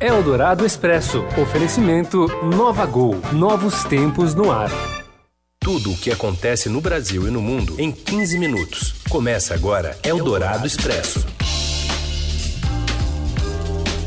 Eldorado Expresso. Oferecimento Nova Gol. Novos tempos no ar. Tudo o que acontece no Brasil e no mundo em 15 minutos. Começa agora Eldorado Expresso.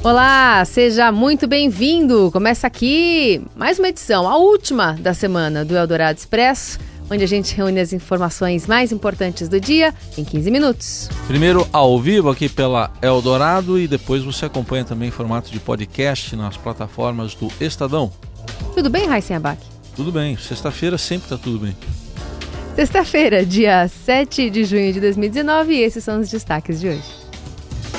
Olá, seja muito bem-vindo. Começa aqui mais uma edição, a última da semana do Eldorado Expresso onde a gente reúne as informações mais importantes do dia em 15 minutos. Primeiro ao vivo aqui pela Eldorado e depois você acompanha também em formato de podcast nas plataformas do Estadão. Tudo bem, Raíssen Abac? Tudo bem. Sexta-feira sempre está tudo bem. Sexta-feira, dia 7 de junho de 2019 e esses são os destaques de hoje.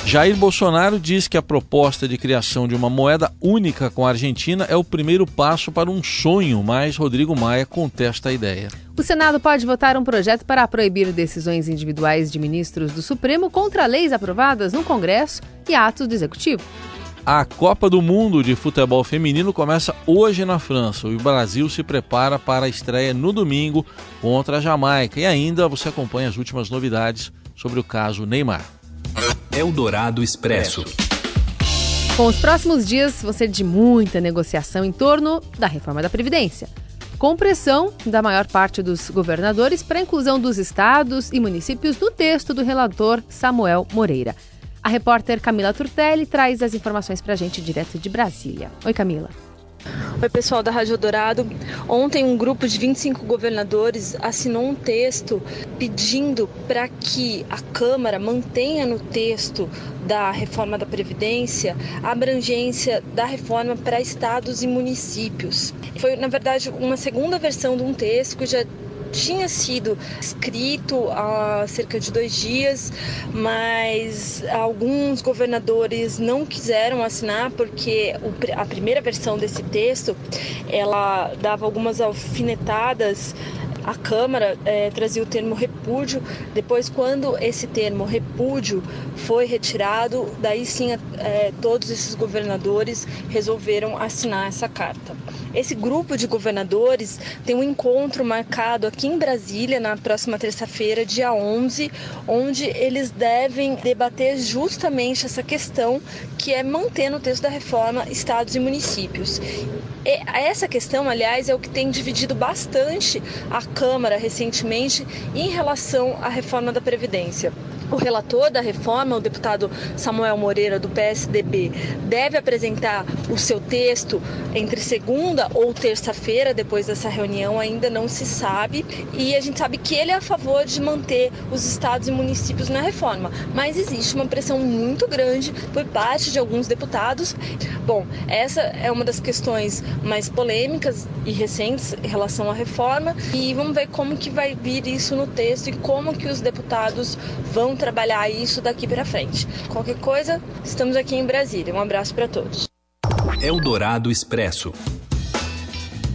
Jair Bolsonaro diz que a proposta de criação de uma moeda única com a Argentina é o primeiro passo para um sonho, mas Rodrigo Maia contesta a ideia. O Senado pode votar um projeto para proibir decisões individuais de ministros do Supremo contra leis aprovadas no Congresso e atos do Executivo. A Copa do Mundo de Futebol Feminino começa hoje na França e o Brasil se prepara para a estreia no domingo contra a Jamaica. E ainda você acompanha as últimas novidades sobre o caso Neymar. Eldorado Expresso. Com os próximos dias vão ser de muita negociação em torno da reforma da Previdência, com pressão da maior parte dos governadores para a inclusão dos estados e municípios no texto do relator Samuel Moreira. A repórter Camila Turtelli traz as informações para a gente direto de Brasília. Oi, Camila. Oi, pessoal da Rádio Dourado. Ontem, um grupo de 25 governadores assinou um texto pedindo para que a Câmara mantenha no texto da reforma da Previdência a abrangência da reforma para estados e municípios. Foi, na verdade, uma segunda versão de um texto que já tinha sido escrito há cerca de dois dias, mas alguns governadores não quiseram assinar porque a primeira versão desse texto ela dava algumas alfinetadas a Câmara é, trazia o termo repúdio. Depois, quando esse termo repúdio foi retirado, daí sim é, todos esses governadores resolveram assinar essa carta. Esse grupo de governadores tem um encontro marcado aqui em Brasília na próxima terça-feira, dia 11, onde eles devem debater justamente essa questão que é manter no texto da reforma estados e municípios. E essa questão, aliás, é o que tem dividido bastante a Câmara recentemente em relação à reforma da Previdência. O relator da reforma, o deputado Samuel Moreira, do PSDB, deve apresentar o seu texto entre segunda ou terça-feira, depois dessa reunião, ainda não se sabe. E a gente sabe que ele é a favor de manter os estados e municípios na reforma, mas existe uma pressão muito grande por parte de alguns deputados. Bom, essa é uma das questões mais polêmicas e recentes em relação à reforma, e vamos ver como que vai vir isso no texto e como que os deputados vão trabalhar isso daqui para frente. Qualquer coisa, estamos aqui em Brasília. Um abraço para todos. Eldorado Expresso.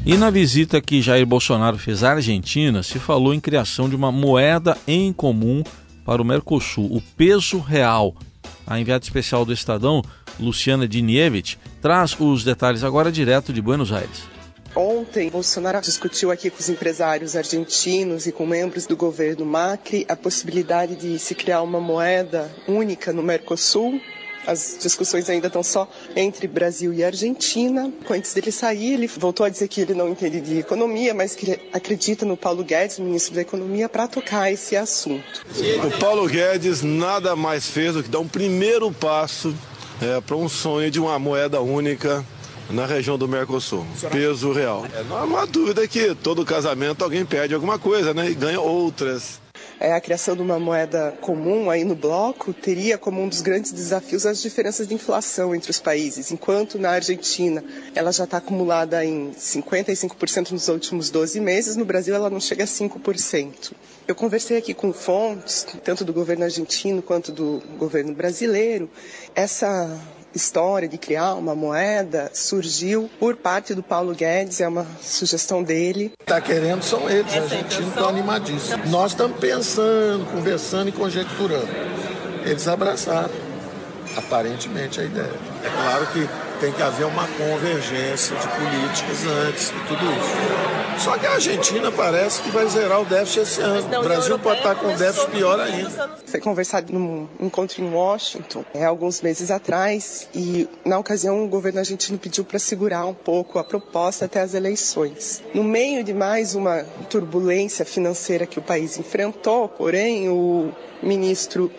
E na visita que Jair Bolsonaro fez à Argentina, se falou em criação de uma moeda em comum para o Mercosul, o peso real. A enviada especial do Estadão, Luciana Dinievich, traz os detalhes agora direto de Buenos Aires. Ontem, Bolsonaro discutiu aqui com os empresários argentinos e com membros do governo Macri a possibilidade de se criar uma moeda única no Mercosul. As discussões ainda estão só entre Brasil e Argentina. Antes dele sair, ele voltou a dizer que ele não entende de economia, mas que acredita no Paulo Guedes, ministro da Economia, para tocar esse assunto. O Paulo Guedes nada mais fez do que dar um primeiro passo é, para um sonho de uma moeda única na região do Mercosul. Peso real. É, não há uma dúvida que todo casamento alguém perde alguma coisa, né? E ganha outras. É, a criação de uma moeda comum aí no bloco teria como um dos grandes desafios as diferenças de inflação entre os países. Enquanto na Argentina ela já está acumulada em 55% nos últimos 12 meses, no Brasil ela não chega a 5%. Eu conversei aqui com fontes, tanto do governo argentino quanto do governo brasileiro. Essa história de criar uma moeda surgiu por parte do Paulo Guedes, é uma sugestão dele. Está querendo são eles, a argentinos estão animadíssimos. Nós estamos pensando, conversando e conjecturando. Eles abraçaram, aparentemente, a ideia. É claro que tem que haver uma convergência de políticas antes e tudo isso. Só que a Argentina parece que vai zerar o déficit esse ano. O Brasil pode estar com déficit pior ainda. Foi conversado num encontro em Washington é, alguns meses atrás e, na ocasião, o governo argentino pediu para segurar um pouco a proposta até as eleições. No meio de mais uma turbulência financeira que o país enfrentou, porém, o ministro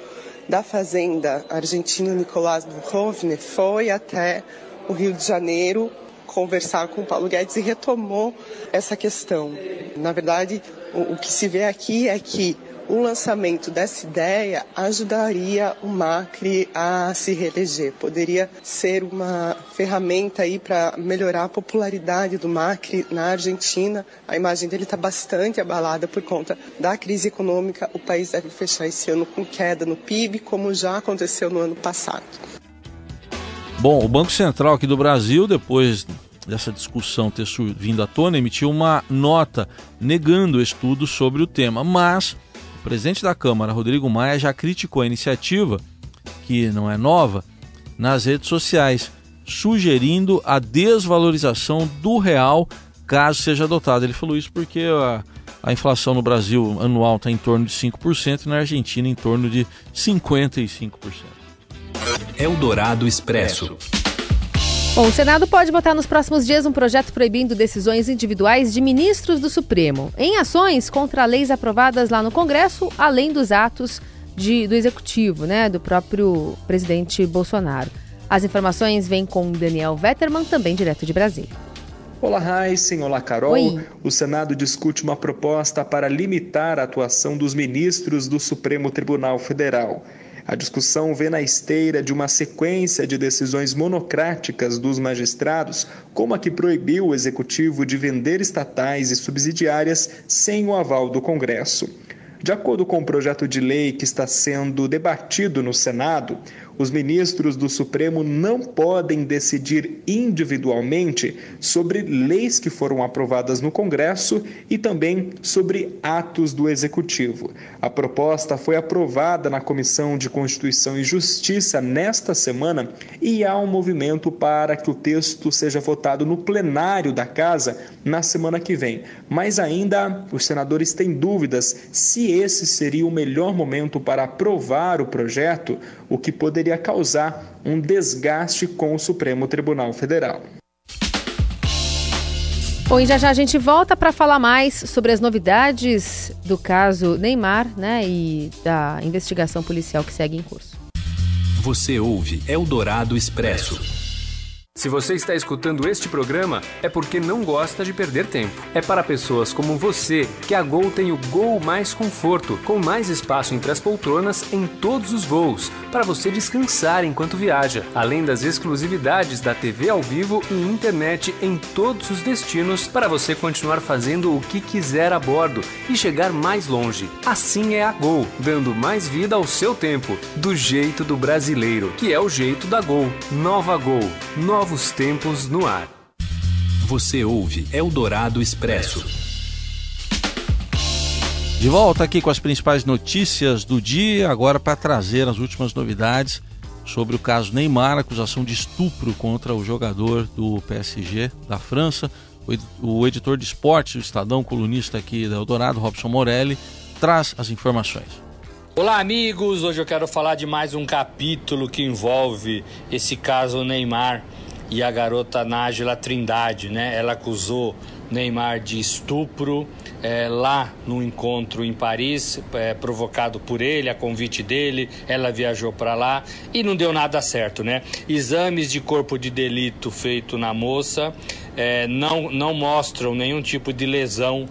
da Fazenda argentino Nicolás Rovner foi até o Rio de Janeiro conversar com o Paulo Guedes e retomou essa questão. Na verdade, o, o que se vê aqui é que o lançamento dessa ideia ajudaria o Macri a se reeleger. Poderia ser uma ferramenta aí para melhorar a popularidade do Macri na Argentina. A imagem dele está bastante abalada por conta da crise econômica. O país deve fechar esse ano com queda no PIB, como já aconteceu no ano passado. Bom, o Banco Central aqui do Brasil, depois dessa discussão ter vindo à tona, emitiu uma nota negando estudos sobre o tema, mas o presidente da Câmara, Rodrigo Maia, já criticou a iniciativa, que não é nova, nas redes sociais, sugerindo a desvalorização do real caso seja adotado. Ele falou isso porque a, a inflação no Brasil anual está em torno de 5% e na Argentina em torno de 55%. Eldorado Expresso. Bom, o Senado pode botar nos próximos dias um projeto proibindo decisões individuais de ministros do Supremo em ações contra leis aprovadas lá no Congresso, além dos atos de, do Executivo, né, do próprio presidente Bolsonaro. As informações vêm com Daniel Vetterman, também direto de Brasília. Olá, Heisen. Olá, Carol. Oi. O Senado discute uma proposta para limitar a atuação dos ministros do Supremo Tribunal Federal. A discussão vê na esteira de uma sequência de decisões monocráticas dos magistrados, como a que proibiu o executivo de vender estatais e subsidiárias sem o aval do Congresso. De acordo com o projeto de lei que está sendo debatido no Senado, os ministros do Supremo não podem decidir individualmente sobre leis que foram aprovadas no Congresso e também sobre atos do Executivo. A proposta foi aprovada na Comissão de Constituição e Justiça nesta semana e há um movimento para que o texto seja votado no plenário da Casa na semana que vem. Mas ainda os senadores têm dúvidas se esse seria o melhor momento para aprovar o projeto, o que poderia causar um desgaste com o Supremo Tribunal Federal. Bom, e já já a gente volta para falar mais sobre as novidades do caso Neymar, né, e da investigação policial que segue em curso. Você ouve Eldorado Expresso. Se você está escutando este programa, é porque não gosta de perder tempo. É para pessoas como você que a Gol tem o Gol Mais Conforto, com mais espaço entre as poltronas em todos os voos, para você descansar enquanto viaja, além das exclusividades da TV ao vivo e internet em todos os destinos, para você continuar fazendo o que quiser a bordo e chegar mais longe. Assim é a Gol, dando mais vida ao seu tempo, do jeito do brasileiro, que é o jeito da Gol. Nova Gol. Nova Novos tempos no ar. Você ouve Eldorado Expresso. De volta aqui com as principais notícias do dia, agora para trazer as últimas novidades sobre o caso Neymar, acusação de estupro contra o jogador do PSG da França. O editor de esportes, o Estadão, colunista aqui da Eldorado, Robson Morelli, traz as informações. Olá, amigos! Hoje eu quero falar de mais um capítulo que envolve esse caso Neymar e a garota Nájila Trindade, né? Ela acusou Neymar de estupro é, lá no encontro em Paris, é, provocado por ele, a convite dele. Ela viajou para lá e não deu nada certo, né? Exames de corpo de delito feito na moça é, não, não mostram nenhum tipo de lesão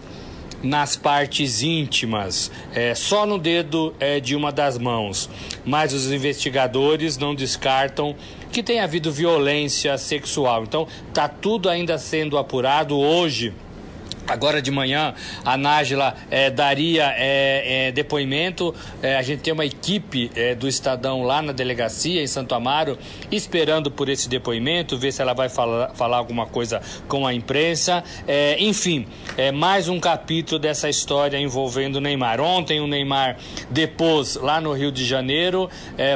nas partes íntimas, é, só no dedo é, de uma das mãos. Mas os investigadores não descartam que tenha havido violência sexual. Então, está tudo ainda sendo apurado hoje. Agora de manhã a Nájila é, daria é, é, depoimento. A gente tem uma equipe do Estadão lá na delegacia em Santo Amaro esperando por esse depoimento, ver se ela vai falar, falar alguma coisa com a imprensa. Enfim, é mais um capítulo dessa história envolvendo o Neymar. Ontem o Neymar depôs lá no Rio de Janeiro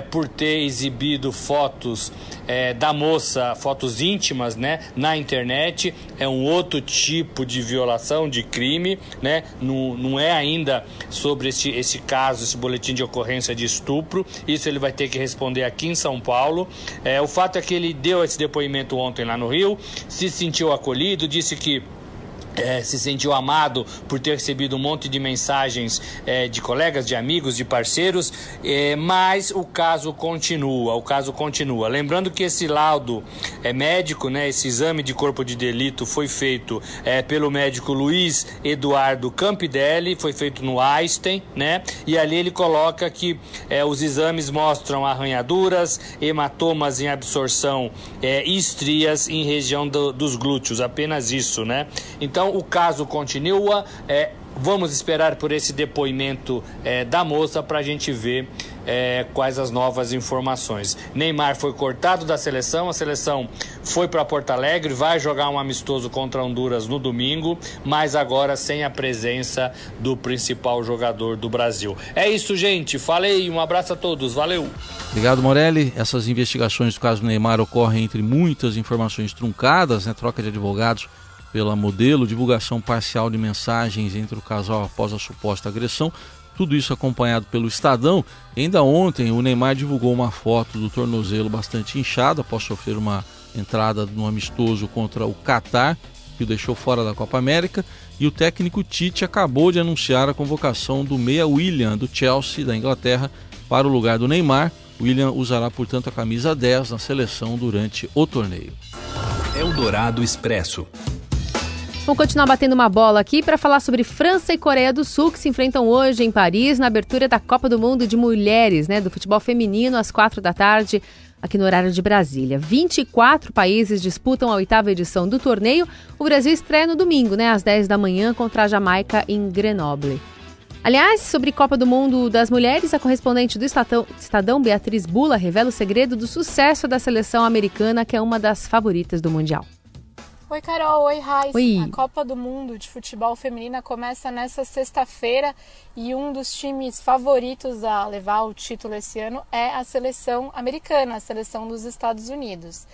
por ter exibido fotos é, da moça, fotos íntimas, né, na internet, é um outro tipo de violação, de crime, né, não, não é ainda sobre esse, esse caso, esse boletim de ocorrência de estupro, isso ele vai ter que responder aqui em São Paulo. É, o fato é que ele deu esse depoimento ontem lá no Rio, se sentiu acolhido, disse que é, se sentiu amado por ter recebido um monte de mensagens é, de colegas, de amigos, de parceiros, é, mas o caso continua, o caso continua. Lembrando que esse laudo é médico, né, esse exame de corpo de delito foi feito é, pelo médico Luiz Eduardo Campidelli, foi feito no Einstein, né, e ali ele coloca que é, os exames mostram arranhaduras, hematomas em absorção é, e estrias em região do, dos glúteos, apenas isso, né. Então então o caso continua. É, vamos esperar por esse depoimento é, da moça para a gente ver é, quais as novas informações. Neymar foi cortado da seleção, a seleção foi para Porto Alegre, vai jogar um amistoso contra Honduras no domingo, mas agora sem a presença do principal jogador do Brasil. É isso, gente. Falei, um abraço a todos, valeu. Obrigado, Morelli. Essas investigações do caso Neymar ocorrem entre muitas informações truncadas, né? Troca de advogados pela modelo, divulgação parcial de mensagens entre o casal após a suposta agressão. Tudo isso acompanhado pelo Estadão. Ainda ontem, o Neymar divulgou uma foto do tornozelo bastante inchado após sofrer uma entrada no amistoso contra o Catar, que o deixou fora da Copa América. E o técnico Tite acabou de anunciar a convocação do meia William, do Chelsea, da Inglaterra, para o lugar do Neymar. William usará, portanto, a camisa 10 na seleção durante o torneio. Eldorado Expresso. Vamos continuar batendo uma bola aqui para falar sobre França e Coreia do Sul, que se enfrentam hoje em Paris, na abertura da Copa do Mundo de Mulheres, né, do futebol feminino, às quatro da tarde, aqui no horário de Brasília. 24 países disputam a oitava edição do torneio. O Brasil estreia no domingo, né, às 10 da manhã, contra a Jamaica em Grenoble. Aliás, sobre Copa do Mundo das Mulheres, a correspondente do Estadão, Estadão, Beatriz Bula, revela o segredo do sucesso da seleção americana, que é uma das favoritas do Mundial. Oi, Carol. Oi, Raiz. A Copa do Mundo de Futebol Feminina começa nessa sexta-feira e um dos times favoritos a levar o título esse ano é a seleção americana, a seleção dos Estados Unidos.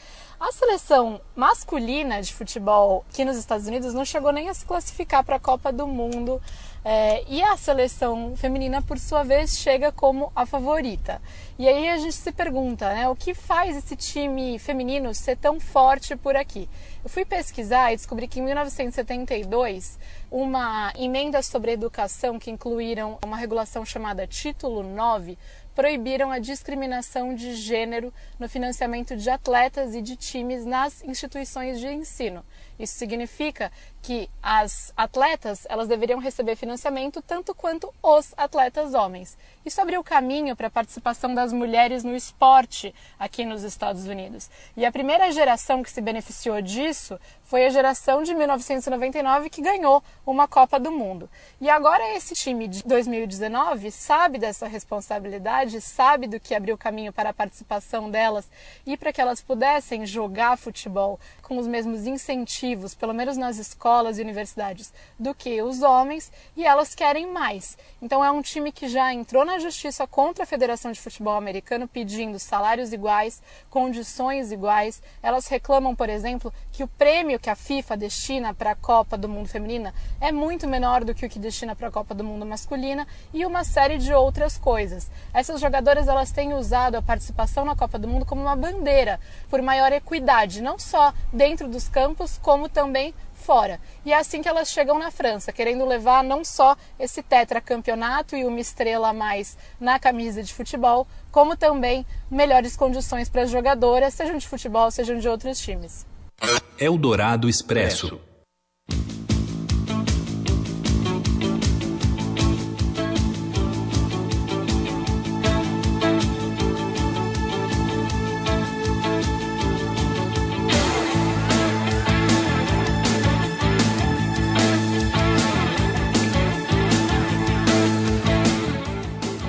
A seleção masculina de futebol aqui nos Estados Unidos não chegou nem a se classificar para a Copa do Mundo é, e a seleção feminina, por sua vez, chega como a favorita. E aí a gente se pergunta, né, o que faz esse time feminino ser tão forte por aqui? Eu fui pesquisar e descobri que em 1972, uma emenda sobre educação que incluíram uma regulação chamada Título 9 proibiram a discriminação de gênero no financiamento de atletas e de times nas instituições de ensino. Isso significa que as atletas elas deveriam receber financiamento tanto quanto os atletas homens. Isso abriu caminho para a participação das mulheres no esporte aqui nos Estados Unidos. E a primeira geração que se beneficiou disso foi a geração de 1999 que ganhou uma Copa do Mundo. E agora esse time de 2019 sabe dessa responsabilidade, sabe do que abriu caminho para a participação delas e para que elas pudessem jogar futebol com os mesmos incentivos, pelo menos nas escolas e universidades, do que os homens, e elas querem mais. Então é um time que já entrou na justiça contra a Federação de Futebol Americano pedindo salários iguais, condições iguais. Elas reclamam, por exemplo, que o prêmio que a FIFA destina para a Copa do Mundo Feminina é muito menor do que o que destina para a Copa do Mundo Masculina e uma série de outras coisas. Essas jogadoras elas têm usado a participação na Copa do Mundo como uma bandeira por maior equidade, não só dentro dos campos, como também fora. E é assim que elas chegam na França, querendo levar não só esse tetracampeonato e uma estrela mais na camisa de futebol, como também melhores condições para as jogadoras, sejam de futebol, sejam de outros times. Eldorado Expresso.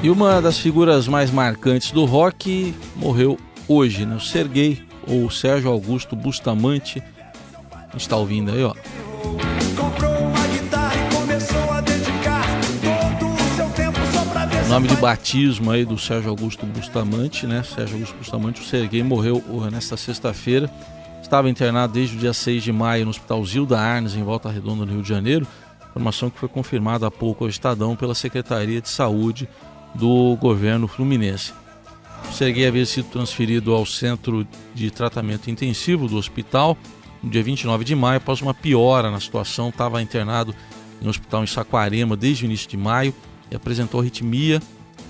E uma das figuras mais marcantes do rock morreu hoje, né? O Sergei, ou Sérgio Augusto Bustamante. A gente tá ouvindo aí, ó. nome de batismo aí do Sérgio Augusto Bustamante, né? Sérgio Augusto Bustamante, o Serguei morreu nesta sexta-feira. Estava internado desde o dia 6 de maio no Hospital Zilda Arnes, em Volta Redonda, no Rio de Janeiro. Informação que foi confirmada há pouco ao Estadão pela Secretaria de Saúde do governo fluminense. O Serguei havia sido transferido ao centro de tratamento intensivo do hospital no dia 29 de maio, após uma piora na situação. Estava internado em um hospital em Saquarema desde o início de maio e apresentou arritmia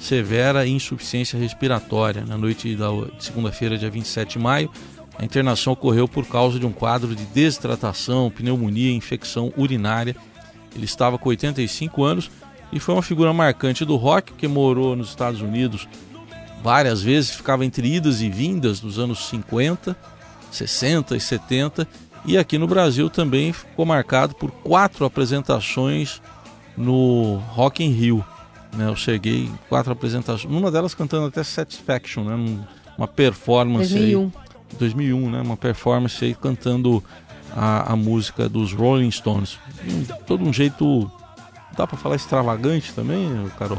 severa e insuficiência respiratória. Na noite da segunda-feira, dia 27 de maio, a internação ocorreu por causa de um quadro de desidratação, pneumonia e infecção urinária. Ele estava com 85 anos e foi uma figura marcante do rock que morou nos Estados Unidos várias vezes, ficava entre idas e vindas dos anos 50, 60 e 70 e aqui no Brasil também ficou marcado por quatro apresentações no Rock in Rio. Né? Eu cheguei em quatro apresentações, uma delas cantando até Satisfaction, né? uma performance 2001. Aí, 2001, né? Uma performance aí cantando a, a música dos Rolling Stones. todo um jeito, dá para falar extravagante também, Carol?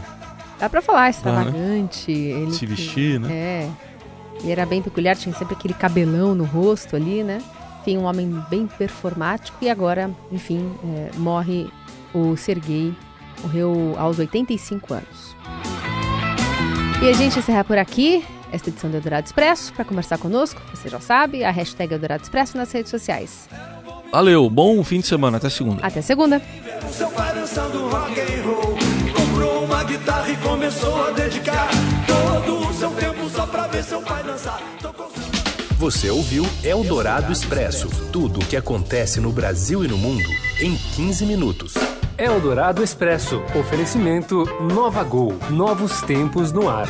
Dá para falar extravagante. né? ele Se vestir, né? É. Ele era bem peculiar, tinha sempre aquele cabelão no rosto ali, né? Tem um homem bem performático e agora, enfim, é, morre o Sergei morreu aos 85 anos. E a gente encerra por aqui esta edição do Eldorado Expresso. Para conversar conosco, você já sabe, a hashtag Eldorado Expresso nas redes sociais. Valeu, bom fim de semana, até segunda. Até segunda. Seu pai dançando rock and roll, comprou uma guitarra e começou a dedicar todo o seu tempo só pra ver seu pai dançar. Você ouviu Eldorado Expresso tudo o que acontece no Brasil e no mundo em 15 minutos. Eldorado Expresso. Oferecimento Nova Gol. Novos tempos no ar.